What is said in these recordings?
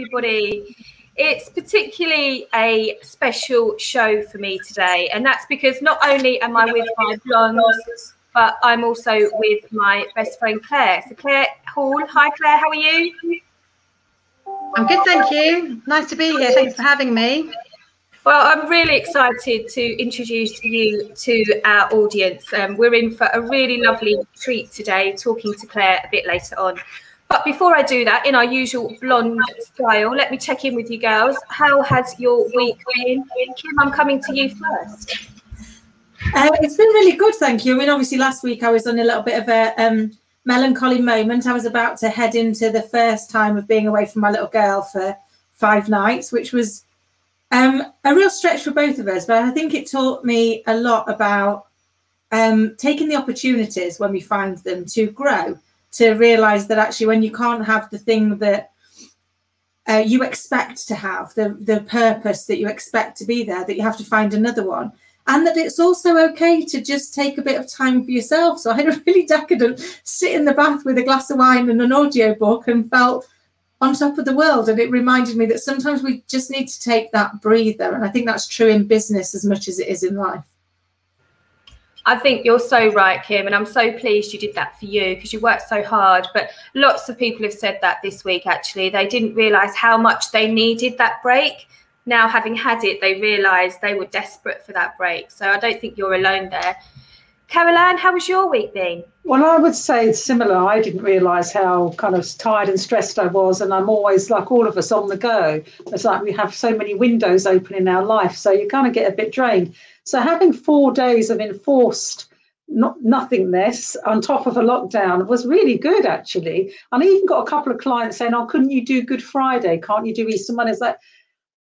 everybody. It's particularly a special show for me today, and that's because not only am I with my blondes, but I'm also with my best friend Claire. So, Claire Hall. Hi, Claire, how are you? I'm good, thank you. Nice to be here. Thanks for having me. Well, I'm really excited to introduce you to our audience. Um, we're in for a really lovely treat today, talking to Claire a bit later on. But before I do that, in our usual blonde style, let me check in with you girls. How has your week been? Kim, I'm coming to you first. Uh, it's been really good, thank you. I mean, obviously, last week I was on a little bit of a um, melancholy moment. I was about to head into the first time of being away from my little girl for five nights, which was um, a real stretch for both of us. But I think it taught me a lot about um, taking the opportunities when we find them to grow to realize that actually when you can't have the thing that uh, you expect to have the the purpose that you expect to be there that you have to find another one. And that it's also okay to just take a bit of time for yourself. So i had a really decadent sit in the bath with a glass of wine and an audio book and felt on top of the world. And it reminded me that sometimes we just need to take that breather. And i think that's true in business as much as it is in life I think you're so right, Kim, and I'm so pleased you did that for you because you worked so hard. But lots of people have said that this week, actually. They didn't realize how much they needed that break. Now, having had it, they realized they were desperate for that break. So I don't think you're alone there. Caroline, how was your week been? Well, I would say it's similar. I didn't realise how kind of tired and stressed I was, and I'm always like all of us on the go. It's like we have so many windows open in our life, so you kind of get a bit drained. So having four days of enforced not nothingness on top of a lockdown was really good actually. And I even got a couple of clients saying, "Oh, couldn't you do Good Friday? Can't you do Easter Monday?" It's like,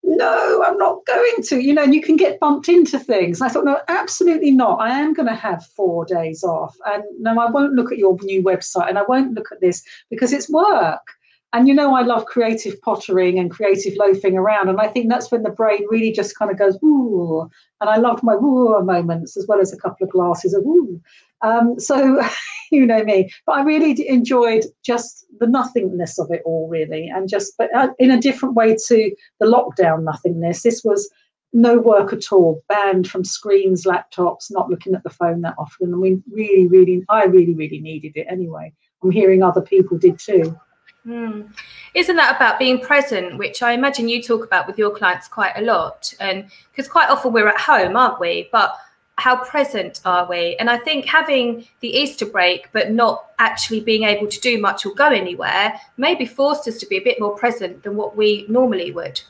no, I'm not going to. You know, and you can get bumped into things. And I thought, no, absolutely not. I am going to have four days off, and no, I won't look at your new website, and I won't look at this because it's work. And you know, I love creative pottering and creative loafing around. And I think that's when the brain really just kind of goes, ooh. And I loved my ooh moments as well as a couple of glasses of ooh. Um, so, you know me. But I really enjoyed just the nothingness of it all, really. And just, but uh, in a different way to the lockdown nothingness. This was no work at all, banned from screens, laptops, not looking at the phone that often. And we really, really, I really, really needed it anyway. I'm hearing other people did too. Mm. Isn't that about being present, which I imagine you talk about with your clients quite a lot? And because quite often we're at home, aren't we? But how present are we? And I think having the Easter break, but not actually being able to do much or go anywhere, maybe forced us to be a bit more present than what we normally would.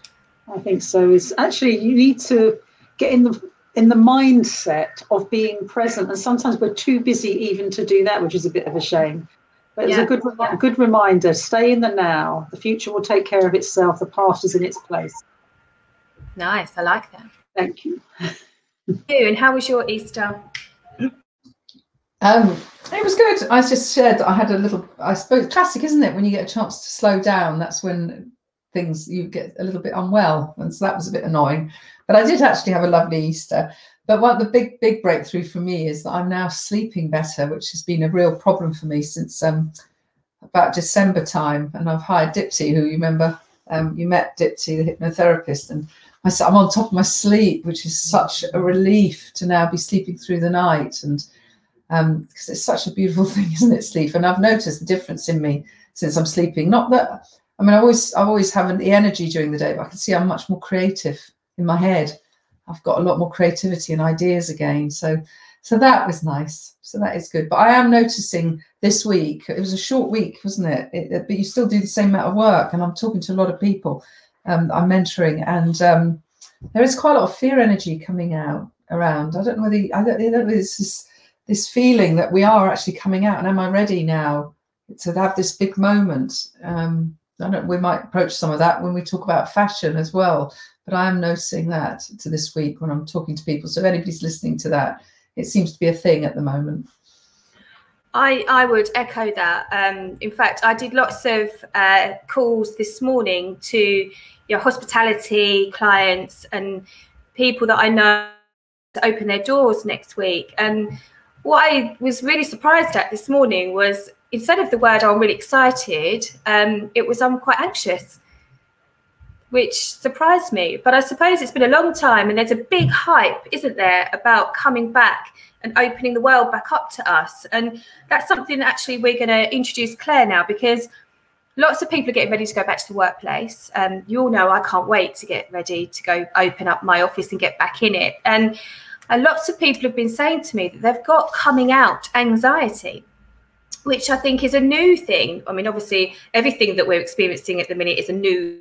I think so. Is actually you need to get in the in the mindset of being present, and sometimes we're too busy even to do that, which is a bit of a shame. But it's yeah. a good, a good reminder. Stay in the now. The future will take care of itself. The past is in its place. Nice. I like that. Thank you. you and how was your Easter? Um, it was good. I just shared that I had a little. I suppose classic, isn't it? When you get a chance to slow down, that's when things you get a little bit unwell, and so that was a bit annoying. But I did actually have a lovely Easter. But what the big, big breakthrough for me is that I'm now sleeping better, which has been a real problem for me since um, about December time. And I've hired Dipti, who you remember um, you met Dipti, the hypnotherapist, and I'm on top of my sleep, which is such a relief to now be sleeping through the night. And because um, it's such a beautiful thing, isn't it, sleep? And I've noticed the difference in me since I'm sleeping. Not that I mean, I always I always have the energy during the day, but I can see I'm much more creative in my head. I've got a lot more creativity and ideas again. So so that was nice. So that is good. But I am noticing this week, it was a short week, wasn't it? it but you still do the same amount of work. And I'm talking to a lot of people um, I'm mentoring, and um, there is quite a lot of fear energy coming out around. I don't know whether I don't, I don't know this this feeling that we are actually coming out, and am I ready now to have this big moment? Um, I don't. We might approach some of that when we talk about fashion as well. But I am noticing that to this week when I'm talking to people. So if anybody's listening to that, it seems to be a thing at the moment. I, I would echo that. Um, in fact, I did lots of uh, calls this morning to your hospitality clients and people that I know to open their doors next week. And what I was really surprised at this morning was instead of the word I'm really excited, um, it was I'm quite anxious, which surprised me. But I suppose it's been a long time and there's a big hype, isn't there, about coming back and opening the world back up to us. And that's something that actually we're going to introduce Claire now because lots of people are getting ready to go back to the workplace. Um, you all know I can't wait to get ready to go open up my office and get back in it. And and lots of people have been saying to me that they've got coming out anxiety, which I think is a new thing. I mean, obviously, everything that we're experiencing at the minute is a new.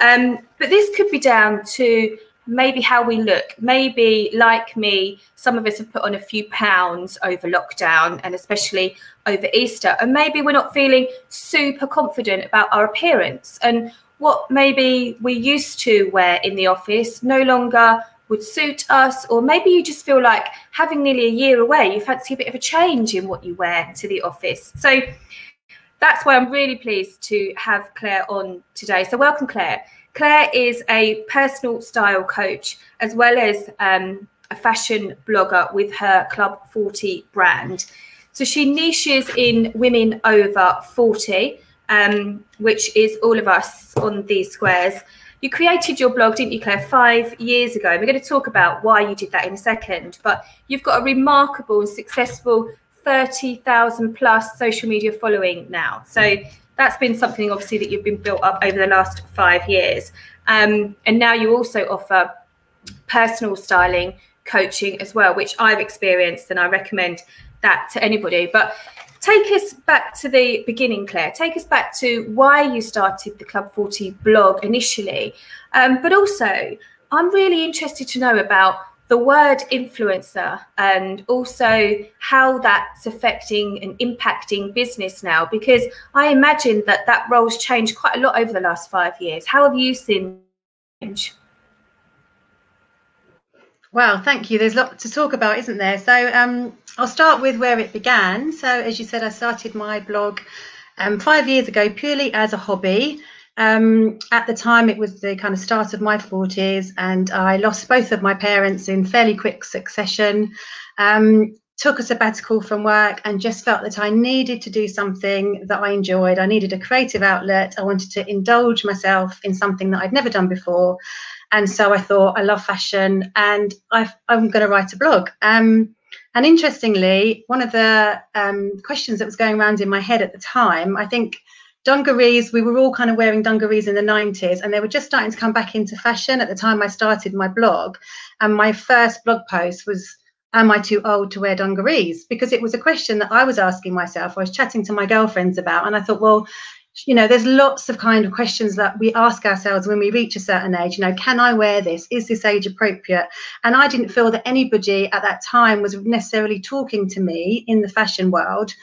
Um, but this could be down to maybe how we look. Maybe, like me, some of us have put on a few pounds over lockdown and especially over Easter. And maybe we're not feeling super confident about our appearance. And what maybe we used to wear in the office no longer would suit us, or maybe you just feel like having nearly a year away, you fancy a bit of a change in what you wear to the office. So that's why I'm really pleased to have Claire on today. So, welcome, Claire. Claire is a personal style coach as well as um, a fashion blogger with her Club 40 brand. So, she niches in women over 40, um, which is all of us on these squares. You created your blog, didn't you, Claire, five years ago? We're going to talk about why you did that in a second. But you've got a remarkable and successful 30,000 plus social media following now. So that's been something obviously that you've been built up over the last five years. Um, and now you also offer personal styling coaching as well, which I've experienced and I recommend that to anybody. But take us back to the beginning, Claire. Take us back to why you started the Club 40 blog initially. Um, but also, I'm really interested to know about the word influencer and also how that's affecting and impacting business now because i imagine that that role's changed quite a lot over the last five years how have you seen change Well, thank you. There's a lot to talk about, isn't there? So um, I'll start with where it began. So as you said, I started my blog um, five years ago purely as a hobby. Um, at the time, it was the kind of start of my 40s, and I lost both of my parents in fairly quick succession. Um, took a sabbatical from work and just felt that I needed to do something that I enjoyed. I needed a creative outlet. I wanted to indulge myself in something that I'd never done before. And so I thought, I love fashion and i am going to write a blog. Um, and interestingly, one of the um, questions that was going around in my head at the time, I think dungarees, we were all kind of wearing dungarees in the 90s and they were just starting to come back into fashion at the time I started my blog. And my first blog post was, Am I too old to wear dungarees? Because it was a question that I was asking myself. I was chatting to my girlfriends about, and I thought, well, you know there's lots of kind of questions that we ask ourselves when we reach a certain age you know can i wear this is this age appropriate and i didn't feel that anybody at that time was necessarily talking to me in the fashion world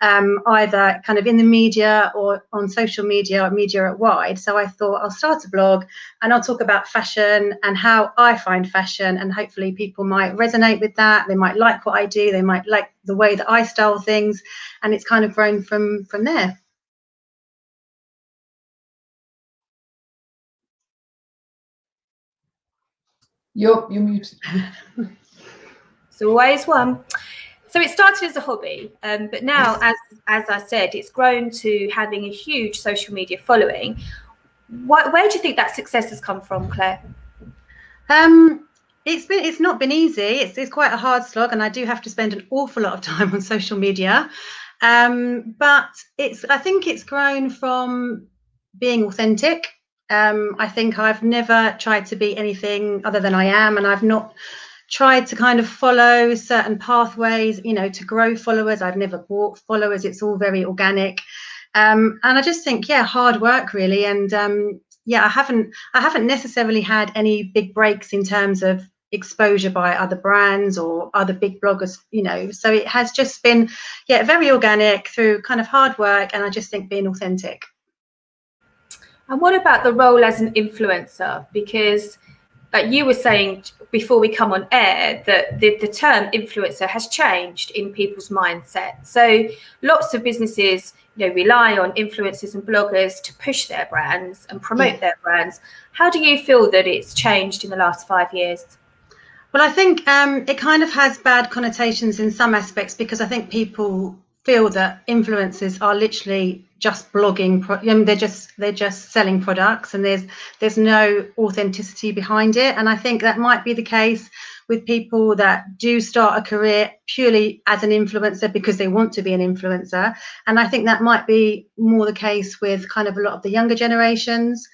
um, either kind of in the media or on social media or media at wide. So I thought I'll start a blog and I'll talk about fashion and how I find fashion, and hopefully people might resonate with that. They might like what I do. They might like the way that I style things, and it's kind of grown from from there. You're you're muted. it's always one. So it started as a hobby, um, but now, as as I said, it's grown to having a huge social media following. What, where do you think that success has come from, Claire? Um, it's been it's not been easy. It's it's quite a hard slog, and I do have to spend an awful lot of time on social media. Um, but it's I think it's grown from being authentic um, I think I've never tried to be anything other than I am, and I've not tried to kind of follow certain pathways, you know, to grow followers. I've never bought followers. It's all very organic, um, and I just think, yeah, hard work really, and um, yeah, I haven't, I haven't necessarily had any big breaks in terms of exposure by other brands or other big bloggers you know so it has just been yeah very organic through kind of hard work and i just think being authentic and what about the role as an influencer? Because like you were saying before we come on air that the, the term influencer has changed in people's mindset. So lots of businesses, you know, rely on influencers and bloggers to push their brands and promote yeah. their brands. How do you feel that it's changed in the last five years? Well, I think um, it kind of has bad connotations in some aspects because I think people feel that influencers are literally just blogging. I mean, they're just they're just selling products, and there's there's no authenticity behind it. And I think that might be the case with people that do start a career purely as an influencer because they want to be an influencer. And I think that might be more the case with kind of a lot of the younger generations.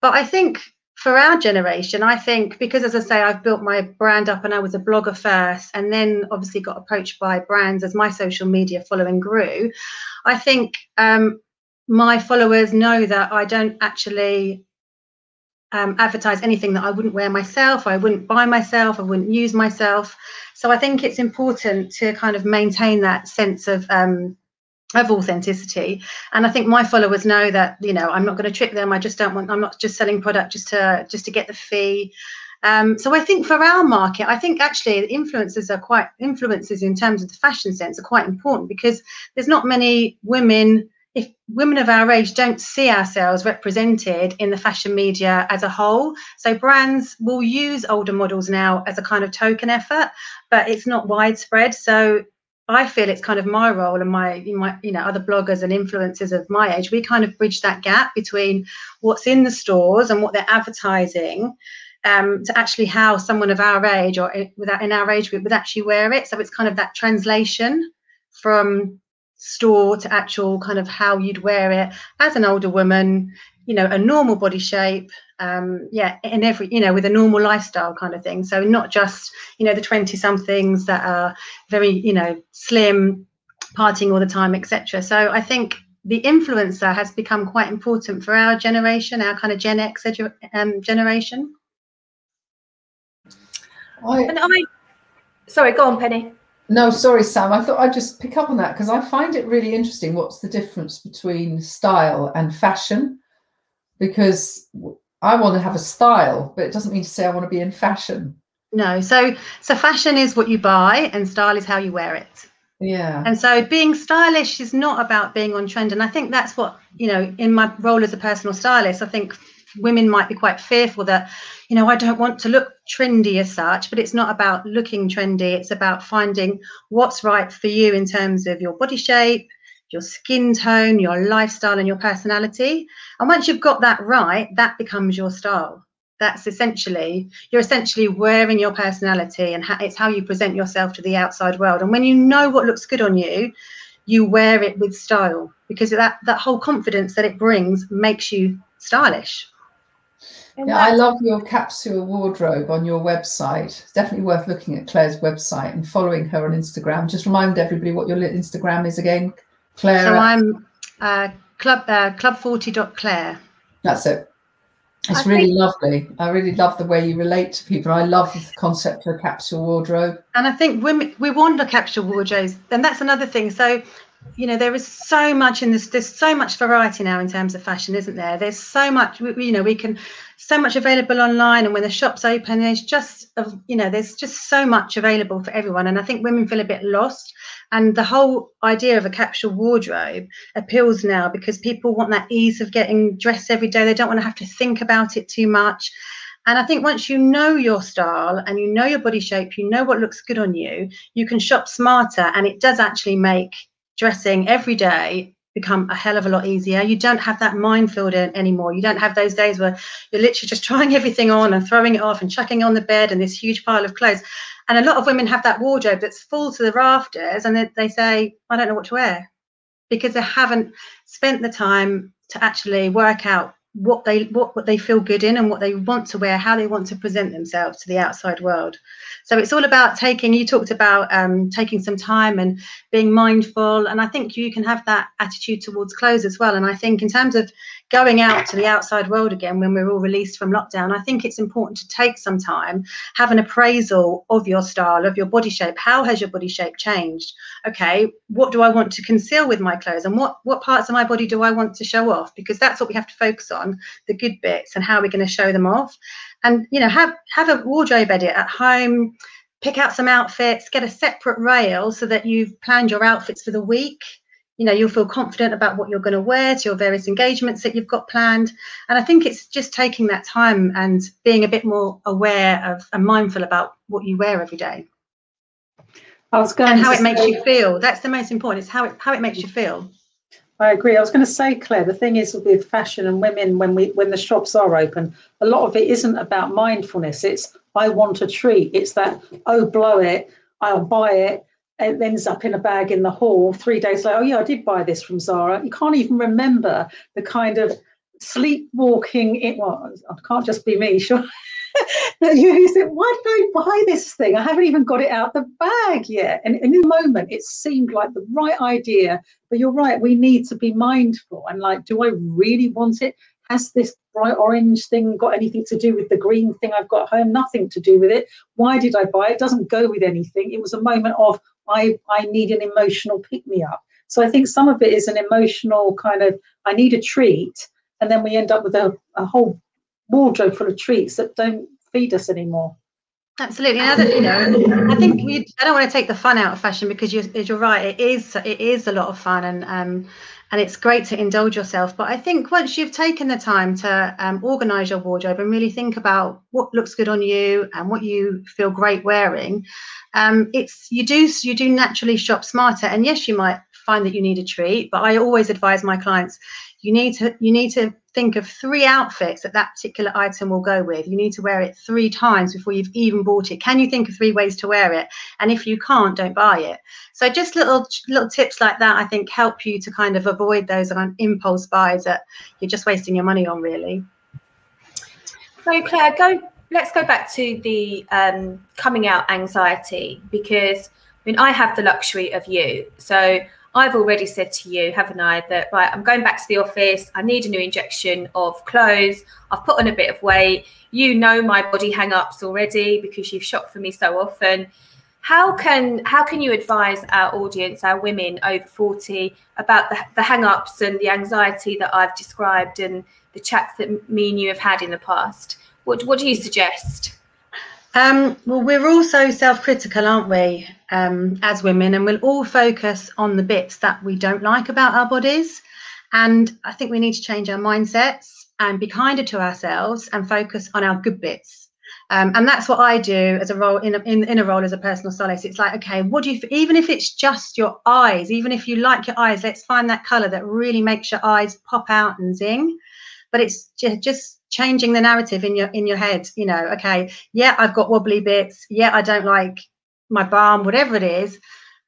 But I think for our generation, I think because, as I say, I've built my brand up and I was a blogger first, and then obviously got approached by brands as my social media following grew. I think um, my followers know that I don't actually um, advertise anything that I wouldn't wear myself, I wouldn't buy myself, I wouldn't use myself. So I think it's important to kind of maintain that sense of um, of authenticity. And i think my followers know that you know i'm not going to trick them. I just don't want i'm not just selling product just to just to get the fee. Um, so i think for our market i think actually influencers are quite influencers in terms of the fashion sense are quite important because there's not many women if women of our age don't see ourselves represented in the fashion media as a whole. So brands will use older models now as a kind of token effort but it's not widespread. So I feel it's kind of my role and my, my, you know, other bloggers and influencers of my age. We kind of bridge that gap between what's in the stores and what they're advertising, um, to actually how someone of our age or without in our age group would actually wear it. So it's kind of that translation from store to actual kind of how you'd wear it as an older woman, you know, a normal body shape, um, yeah, in every, you know, with a normal lifestyle kind of thing. So not just, you know, the 20 somethings that are very, you know, slim, partying all the time, etc. So I think the influencer has become quite important for our generation, our kind of Gen X edu- um, generation. I, and I, sorry, go on, Penny. No, sorry, Sam. I thought I'd just pick up on that because I find it really interesting. What's the difference between style and fashion? Because I want to have a style, but it doesn't mean to say I want to be in fashion. No. So so fashion is what you buy and style is how you wear it. Yeah. And so being stylish is not about being on trend. And I think that's what, you know, in my role as a personal stylist, I think women might be quite fearful that, you know, I don't want to look trendy as such, but it's not about looking trendy. It's about finding what's right for you in terms of your body shape, your skin tone, your lifestyle, and your personality. And once you've got that right, that becomes your style. That's essentially, you're essentially wearing your personality and it's how you present yourself to the outside world. And when you know what looks good on you, you wear it with style because that, that whole confidence that it brings makes you stylish. Yeah, I love your capsule wardrobe on your website. It's definitely worth looking at Claire's website and following her on Instagram. Just remind everybody what your Instagram is again, Claire. So I'm uh, club uh, club40.claire. That's it. It's I really think, lovely. I really love the way you relate to people. I love the concept of a capsule wardrobe. And I think women we want a capsule wardrobes, and that's another thing. So, you know, there is so much in this. There's so much variety now in terms of fashion, isn't there? There's so much. You know, we can so much available online, and when the shops open, there's just you know, there's just so much available for everyone. And I think women feel a bit lost and the whole idea of a capsule wardrobe appeals now because people want that ease of getting dressed every day. They don't want to have to think about it too much. And I think once you know your style and you know your body shape, you know what looks good on you, you can shop smarter. And it does actually make dressing every day become a hell of a lot easier. You don't have that minefield anymore. You don't have those days where you're literally just trying everything on and throwing it off and chucking it on the bed and this huge pile of clothes. And a lot of women have that wardrobe that's full to the rafters, and they, they say, I don't know what to wear because they haven't spent the time to actually work out what they what, what they feel good in and what they want to wear how they want to present themselves to the outside world so it's all about taking you talked about um, taking some time and being mindful and i think you can have that attitude towards clothes as well and i think in terms of going out to the outside world again when we're all released from lockdown, I think it's important to take some time, have an appraisal of your style, of your body shape. How has your body shape changed? Okay, what do I want to conceal with my clothes? And what, what parts of my body do I want to show off? Because that's what we have to focus on, the good bits and how we're going to show them off. And, you know, have, have a wardrobe edit at home, pick out some outfits, get a separate rail so that you've planned your outfits for the week. You know you'll feel confident about what you're going to wear to your various engagements that you've got planned. And i think it's just taking that time and being a bit more aware of and mindful about what you wear every day. I was going and how it makes you feel. That's the most important it's how it how it makes you feel I agree. I was going to say, Claire, the thing is with fashion and women, when we when the shops are open, a lot of it isn't about mindfulness. It's I want a treat. It's that oh, blow it, I'll buy it. It ends up in a bag in the hall. Three days later, oh yeah, I did buy this from Zara. You can't even remember the kind of sleepwalking. It well, I can't just be me, sure. you think, why did I buy this thing? I haven't even got it out the bag yet. And, and in the moment, it seemed like the right idea. But you're right, we need to be mindful and like, do I really want it? Has this bright orange thing got anything to do with the green thing I've got home? Nothing to do with it. Why did I buy it? It doesn't go with anything. It was a moment of I I need an emotional pick me up. So I think some of it is an emotional kind of I need a treat, and then we end up with a, a whole wardrobe full of treats that don't feed us anymore. Absolutely. And I you know, I think we, I don't want to take the fun out of fashion because you're, you're right. It is it is a lot of fun and um and it's great to indulge yourself. But I think once you've taken the time to um, organize your wardrobe and really think about what looks good on you and what you feel great wearing, um, it's you do you do naturally shop smarter. And yes, you might find that you need a treat, but I always advise my clients you need to you need to think of three outfits that that particular item will go with you need to wear it three times before you've even bought it can you think of three ways to wear it and if you can't don't buy it so just little little tips like that i think help you to kind of avoid those impulse buys that you're just wasting your money on really So Claire, go. Let's go back to the um, coming out anxiety because I mean I have the luxury of you. So I've already said to you, haven't I, that right, I'm going back to the office. I need a new injection of clothes. I've put on a bit of weight. You know my body hang-ups already because you've shopped for me so often. How can how can you advise our audience, our women over 40, about the, the hang-ups and the anxiety that I've described and the chats that me and you have had in the past? What what do you suggest? Um, well, we're all so self-critical, aren't we, um, as women, and we'll all focus on the bits that we don't like about our bodies. And I think we need to change our mindsets and be kinder to ourselves and focus on our good bits. Um, and that's what I do as a role in a, in, in a role as a personal stylist. It's like, okay, what do you even if it's just your eyes, even if you like your eyes, let's find that color that really makes your eyes pop out and zing. But it's ju- just changing the narrative in your in your head. You know, okay, yeah, I've got wobbly bits. Yeah, I don't like my bum, whatever it is.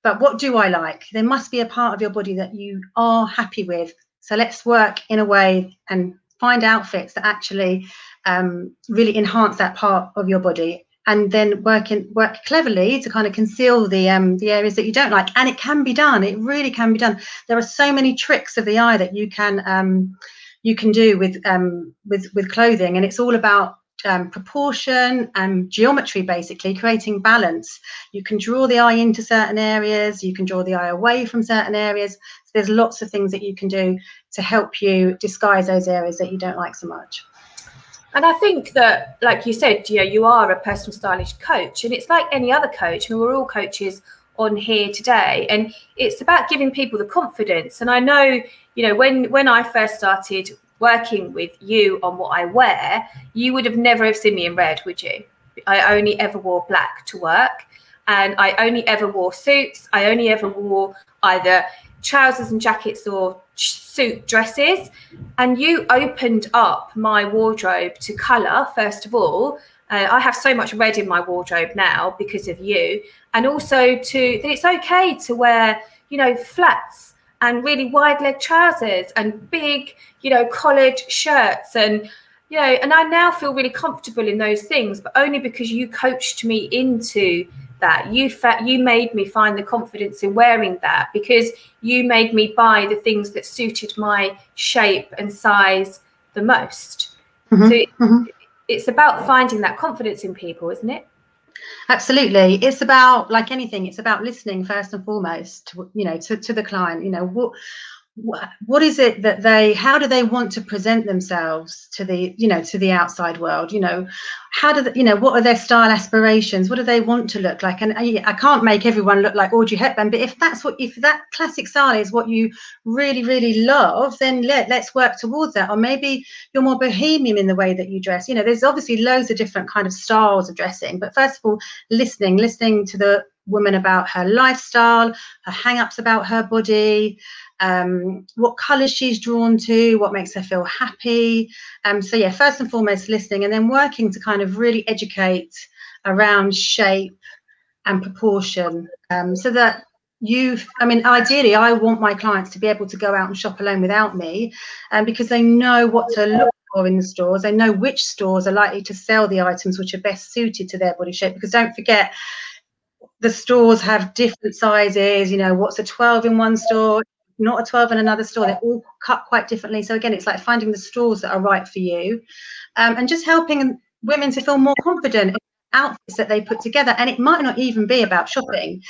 But what do I like? There must be a part of your body that you are happy with. So let's work in a way and find outfits that actually um, really enhance that part of your body and then work in, work cleverly to kind of conceal the um, the areas that you don't like and it can be done it really can be done there are so many tricks of the eye that you can um, you can do with um, with with clothing. And it's all about um, proportion and geometry basically creating balance. You can draw the eye into certain areas. You can draw the eye away from certain areas. So there's lots of things that you can do to help you disguise those areas that you don't like so much. And I think that, like you said, know, you are a personal stylish coach, and it's like any other coach. I mean, we're all coaches on here today, and it's about giving people the confidence. And I know, you know, when when I first started working with you on what I wear, you would have never have seen me in red, would you? I only ever wore black to work, and I only ever wore suits. I only ever wore either trousers and jackets or suit dresses and you opened up my wardrobe to color first of all uh, i have so much red in my wardrobe now because of you. And also to that it's okay to wear you know flats and really wide leg trousers and big you know collared shirts and you know and i now feel really comfortable in those things but only because you coached me into that. You fa- you made me find the confidence in wearing that because you made me buy the things that suited my shape and size the most. Mhm, so it- mhm. It's about finding that confidence in people isn't it Absolutely. It's about like anything, it's about listening first and foremost to you know to, to the client. You know, what what is it that they how do they want to present themselves to the you know to the outside world? You know how do they, you know what are their style aspirations? What do they want to look like? And uh, i can't make everyone look like audrey hepburn but if that's what if that classic style is what you really really love then let, let's work towards that. Or maybe you're more bohemian in the way that you dress. You know there's obviously loads of different kind of styles of dressing but first of all listening listening to the woman about her lifestyle her hang-ups about her body um, what colours she's drawn to, what makes her feel happy. Um, so yeah, first and foremost, listening, and then working to kind of really educate around shape and proportion, um, so that you i mean ideally i want my clients to be able to go out and shop alone without me um, because they know what to look for in the stores they know which stores are likely to sell the items which are best suited to their body shape because don't forget the stores have different sizes you know what's a 12 in one store not a 12 in another store. They're all cut quite differently. So again, it's like finding the stores that are right for you um, and just helping women to feel more confident in outfits that they put together. And it might not even be about shopping.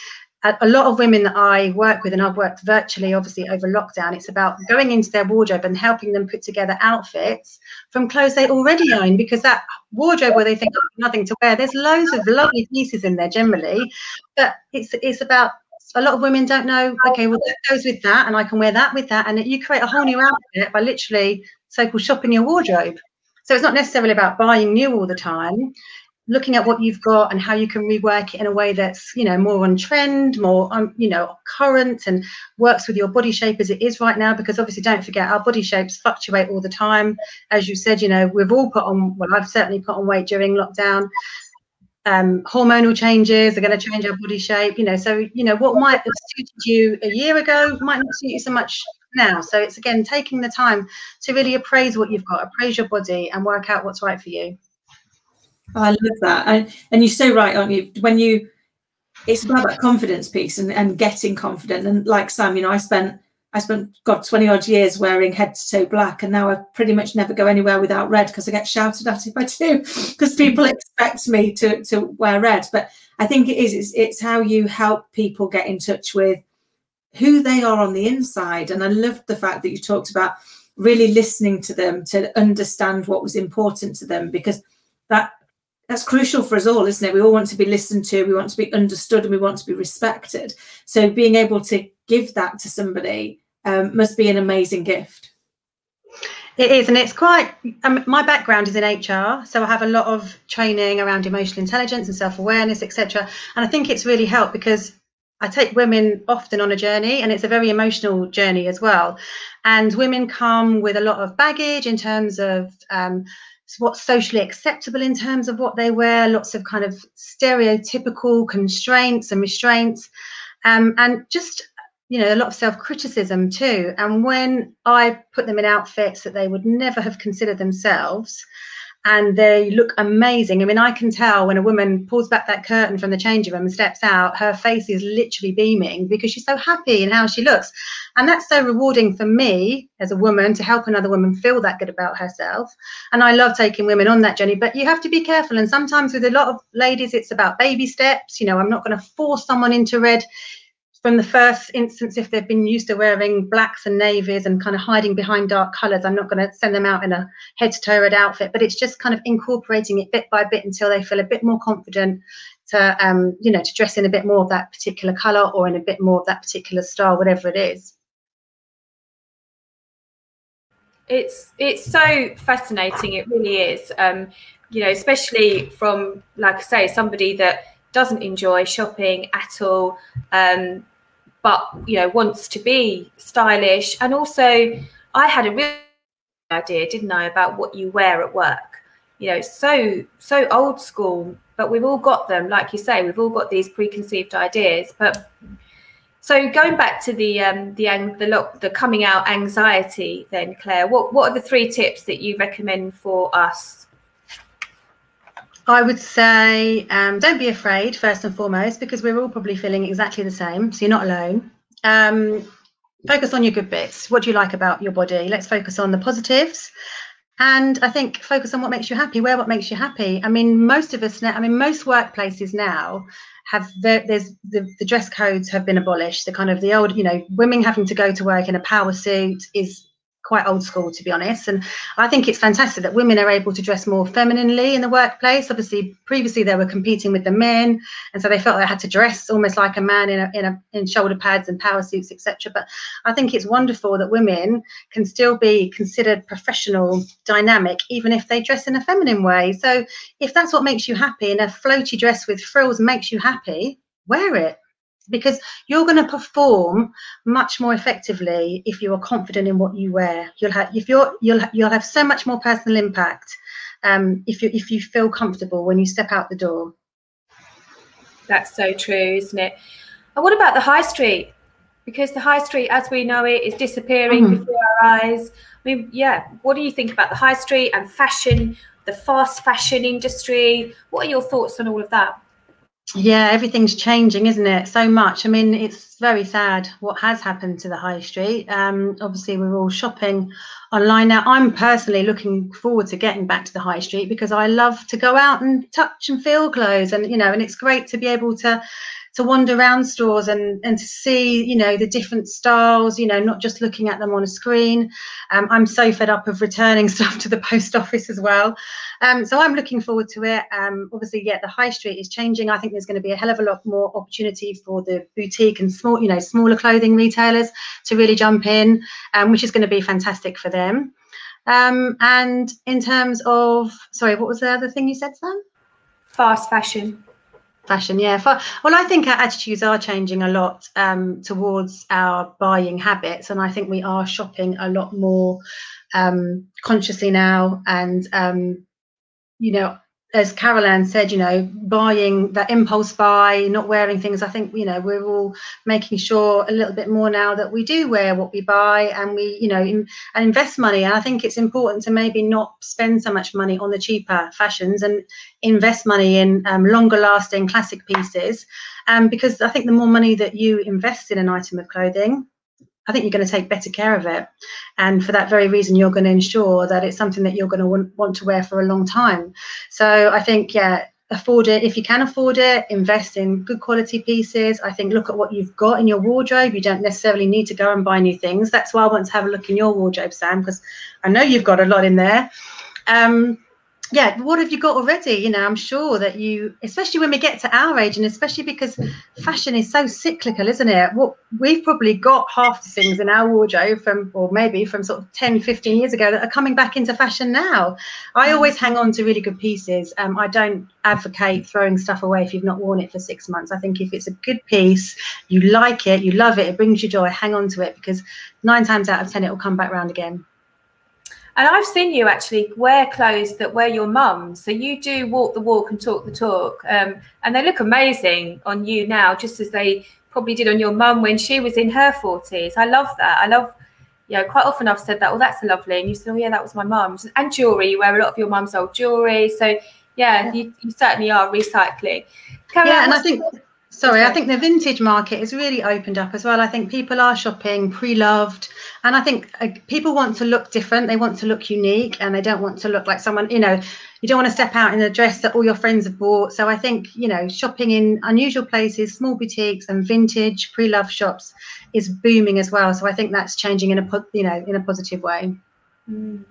A, lot of women that I work with, and I've worked virtually, obviously over lockdown, it's about going into their wardrobe and helping them put together outfits from clothes they already own. Because that wardrobe where they think oh, nothing to wear, there's loads of lovely pieces in there generally, but it's it's about a lot of women don't know, okay, well, that goes with that, and I can wear that with that. And you create a whole new outfit by literally so called shopping your wardrobe. So it's not necessarily about buying new all the time, looking at what you've got and how you can rework it in a way that's, you know, more on trend, more, um, you know, current and works with your body shape as it is right now. Because obviously, don't forget, our body shapes fluctuate all the time. As you said, you know, we've all put on, well, I've certainly put on weight during lockdown um, hormonal changes are going to change our body shape you know so you know what might have suited you a year ago might not suit you so much now so it's again taking the time to really appraise what you've got appraise your body and work out what's right for you Oh, i love that and, and you're so right aren't you when you it's about that confidence piece and, and getting confident and like sam you know i spent I spent God 20 odd years wearing head to toe black, and now I pretty much never go anywhere without red because I get shouted at if I do because people mm. expect me to to wear red. But I think it is it's, it's how you help people get in touch with who they are on the inside. And I loved the fact that you talked about really listening to them to understand what was important to them because that that's crucial for us all, isn't it? We all want to be listened to, we want to be understood, and we want to be respected. So being able to give that to somebody um, must be an amazing gift. It is, and it's quite. Um, my background is in HR, so I have a lot of training around emotional intelligence and self awareness, etc. And I think it's really helped because I take women often on a journey, and it's a very emotional journey as well. And women come with a lot of baggage in terms of um, what's socially acceptable in terms of what they wear, lots of kind of stereotypical constraints and restraints, um, and just you know a lot of self-criticism too. And when I put them in outfits that they would never have considered themselves, and they look amazing. I mean, I can tell when a woman pulls back that curtain from the changing room and steps out, her face is literally beaming because she's so happy in how she looks. And that's so rewarding for me as a woman to help another woman feel that good about herself. And I love taking women on that journey, but you have to be careful. And sometimes with a lot of ladies, it's about baby steps. You know, I'm not going to force someone into red from the first instance, if they've been used to wearing blacks and navies and kind of hiding behind dark colours, I'm not going to send them out in a head to toe red outfit, but it's just kind of incorporating it bit by bit until they feel a bit more confident to, um, you know, to dress in a bit more of that particular colour or in a bit more of that particular style, whatever it is. It's it's so fascinating. It really is. Um, you know, especially from like I say, somebody that doesn't enjoy shopping at all. Um, but you know wants to be stylish. And also i had a real idea didn't i about what you wear at work. You know so so old school but we've all got them. Like you say we've all got these preconceived ideas. But so going back to the um, the the the coming out anxiety then claire what what are the three tips that you recommend for us I would say um, don't be afraid, first and foremost, because we're all probably feeling exactly the same. So you're not alone. Um, focus on your good bits. What do you like about your body? Let's focus on the positives and I think focus on what makes you happy. Wear what makes you happy. I mean, most of us now. I mean, most workplaces now have the, there's the, the dress codes have been abolished. The kind of the old, you know, women having to go to work in a power suit is quite old school to be honest. And i think it's fantastic that women are able to dress more femininely in the workplace. Obviously previously they were competing with the men and so they felt they had to dress almost like a man in a, in, a, in shoulder pads and power suits etc but i think it's wonderful that women can still be considered professional dynamic even if they dress in a feminine way. So if that's what makes you happy and a floaty dress with frills makes you happy wear it because you're going to perform much more effectively if you are confident in what you wear. You'll have if you're you'll you'll have so much more personal impact um, if you if you feel comfortable when you step out the door. That's so true isn't it? And what about the high street? Because the high street as we know it is disappearing mm. before our eyes. I mean yeah what do you think about the high street and fashion the fast fashion industry? What are your thoughts on all of that yeah everything's changing isn't it? So much. I mean it's very sad what has happened to the high street. Um, obviously we're all shopping online now. I'm personally looking forward to getting back to the high street because i love to go out and touch and feel clothes and you know and it's great to be able to to wander around stores and and to see you know the different styles you know not just looking at them on a screen. Um, i'm so fed up of returning stuff to the post office as well. Um, so i'm looking forward to it. Um, obviously yeah the high street is changing. I think there's going to be a hell of a lot more opportunity for the boutique and small you know smaller clothing retailers to really jump in um, which is going to be fantastic for them. Um, and in terms of sorry what was the other thing you said sam? Fast fashion fashion yeah. Well i think our attitudes are changing a lot um, towards our buying habits and i think we are shopping a lot more um, consciously now and um, you know as Carol said, you know, buying that impulse buy, not wearing things. I think, you know, we're all making sure a little bit more now that we do wear what we buy and we, you know, and invest money. And I think it's important to maybe not spend so much money on the cheaper fashions and invest money in um, longer lasting classic pieces. Um, because I think the more money that you invest in an item of clothing, I think you're going to take better care of it. And for that very reason, you're going to ensure that it's something that you're going to want, want to wear for a long time. So I think, yeah, afford it. If you can afford it invest in good quality pieces. I think look at what you've got in your wardrobe. You don't necessarily need to go and buy new things. That's why i want to have a look in your wardrobe sam because i know you've got a lot in there. Um, yeah what have you got already? You know i'm sure that you especially when we get to our age and especially because fashion is so cyclical isn't it? What we've probably got half the things in our wardrobe from or maybe from sort of 10 15 years ago that are coming back into fashion now. I mm. always hang on to really good pieces. Um, i don't advocate throwing stuff away if you've not worn it for six months. I think if it's a good piece you like it you love it it brings you joy hang on to it because nine times out of ten it will come back around again and I've seen you actually wear clothes that wear your mum. So you do walk the walk and talk the talk. Um, and they look amazing on you now, just as they probably did on your mum when she was in her 40s. I love that. I love, you know, quite often I've said that, oh, that's lovely. And you said, oh, yeah, that was my mum's. And jewelry, you wear a lot of your mum's old jewelry. So, yeah, yeah. You, you certainly are recycling. Caroline, yeah, and I think Sorry, I think the vintage market has really opened up as well. I think people are shopping pre-loved, and I think uh, people want to look different. They want to look unique, and they don't want to look like someone. You know, you don't want to step out in a dress that all your friends have bought. So I think you know, shopping in unusual places, small boutiques, and vintage pre-loved shops is booming as well. So I think that's changing in a you know in a positive way. Mm.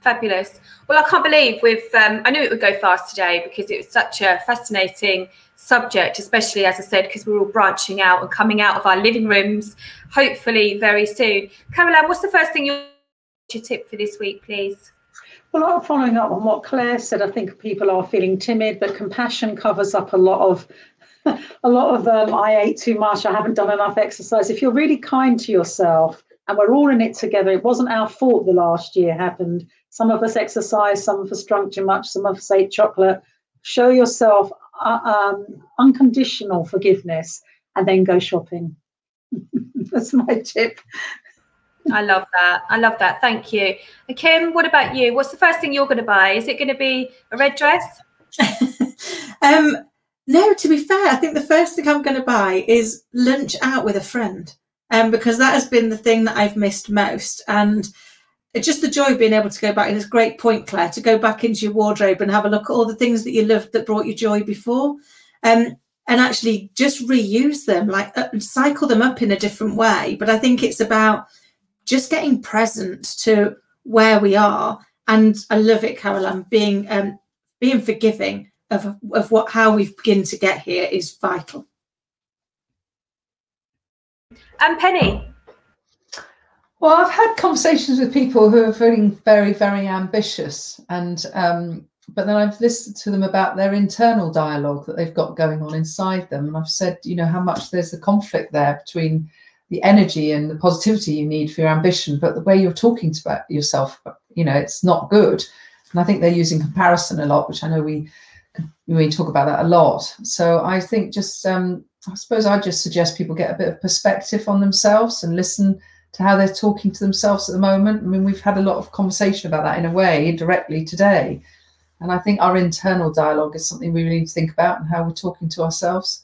Fabulous. Well, I can't believe we've. Um, I knew it would go fast today because it was such a fascinating subject, especially as I said, because we're all branching out and coming out of our living rooms, hopefully very soon. Caroline, what's the first thing you your tip for this week, please? Well, following up on what Claire said, I think people are feeling timid, but compassion covers up a lot of a lot of um, I ate too much, I haven't done enough exercise. If you're really kind to yourself, and we're all in it together, it wasn't our fault the last year happened. Some of us exercised, some of us drunk too much, some of us ate chocolate. Show yourself uh, um, unconditional forgiveness and then go shopping. That's my tip. I love that. I love that. Thank you. Kim, what about you? What's the first thing you're going to buy? Is it going to be a red dress? um, no, to be fair, I think the first thing I'm going to buy is lunch out with a friend, um, because that has been the thing that I've missed most. And it's just the joy of being able to go back. And it's a great point, Claire, to go back into your wardrobe and have a look at all the things that you loved that brought you joy before. Um, and actually just reuse them, like uh, cycle them up in a different way. But I think it's about just getting present to where we are. And I love it, Caroline, being um, being forgiving of, of what how we've begin to get here is vital. And Penny. Well, I've had conversations with people who are feeling very, very ambitious, and um, but then I've listened to them about their internal dialogue that they've got going on inside them, and I've said, you know, how much there's a conflict there between the energy and the positivity you need for your ambition, but the way you're talking to yourself, you know, it's not good. And I think they're using comparison a lot, which I know we we talk about that a lot. So I think just um, I suppose I just suggest people get a bit of perspective on themselves and listen to how they're talking to themselves at the moment. I mean, we've had a lot of conversation about that in a way directly today. And I think our internal dialogue is something we really need to think about and how we're talking to ourselves.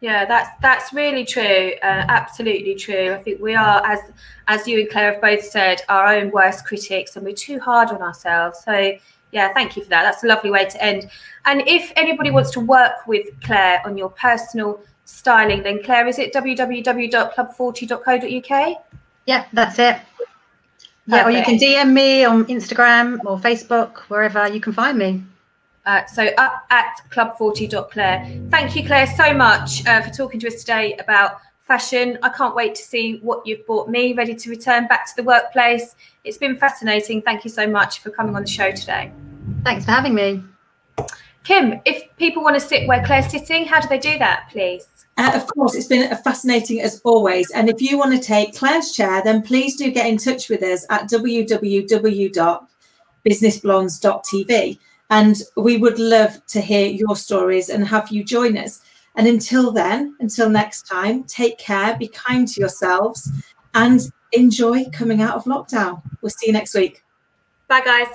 Yeah, that's that's really true. Uh, absolutely true. I think we are, as as you and Claire have both said, our own worst critics, and we're too hard on ourselves. So yeah, thank you for that. That's a lovely way to end. And if anybody wants to work with Claire on your personal styling, then Claire, is it www.club40.co.uk? Yeah, that's it. Yeah, or you can DM me on Instagram or Facebook, wherever you can find me. Uh, so up at club40.claire. Thank you, Claire, so much uh, for talking to us today about fashion. I can't wait to see what you've brought me, ready to return back to the workplace. It's been fascinating. Thank you so much for coming on the show today. Thanks for having me. Kim, if people want to sit where Claire's sitting, how do they do that, please? Uh, of course, it's been fascinating as always. And if you want to take Claire's chair, then please do get in touch with us at www.businessblondes.tv. And we would love to hear your stories and have you join us. And until then, until next time, take care, be kind to yourselves, and enjoy coming out of lockdown. We'll see you next week. Bye, guys.